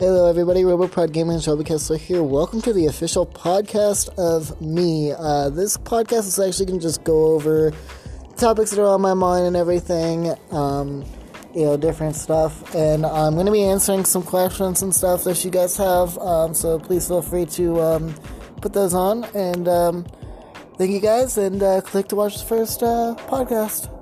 Hello, everybody. RoboProd Gamer and Shelby Kessler here. Welcome to the official podcast of me. Uh, this podcast is actually going to just go over topics that are on my mind and everything, um, you know, different stuff. And I'm going to be answering some questions and stuff that you guys have. Um, so please feel free to um, put those on. And um, thank you guys, and uh, click to watch the first uh, podcast.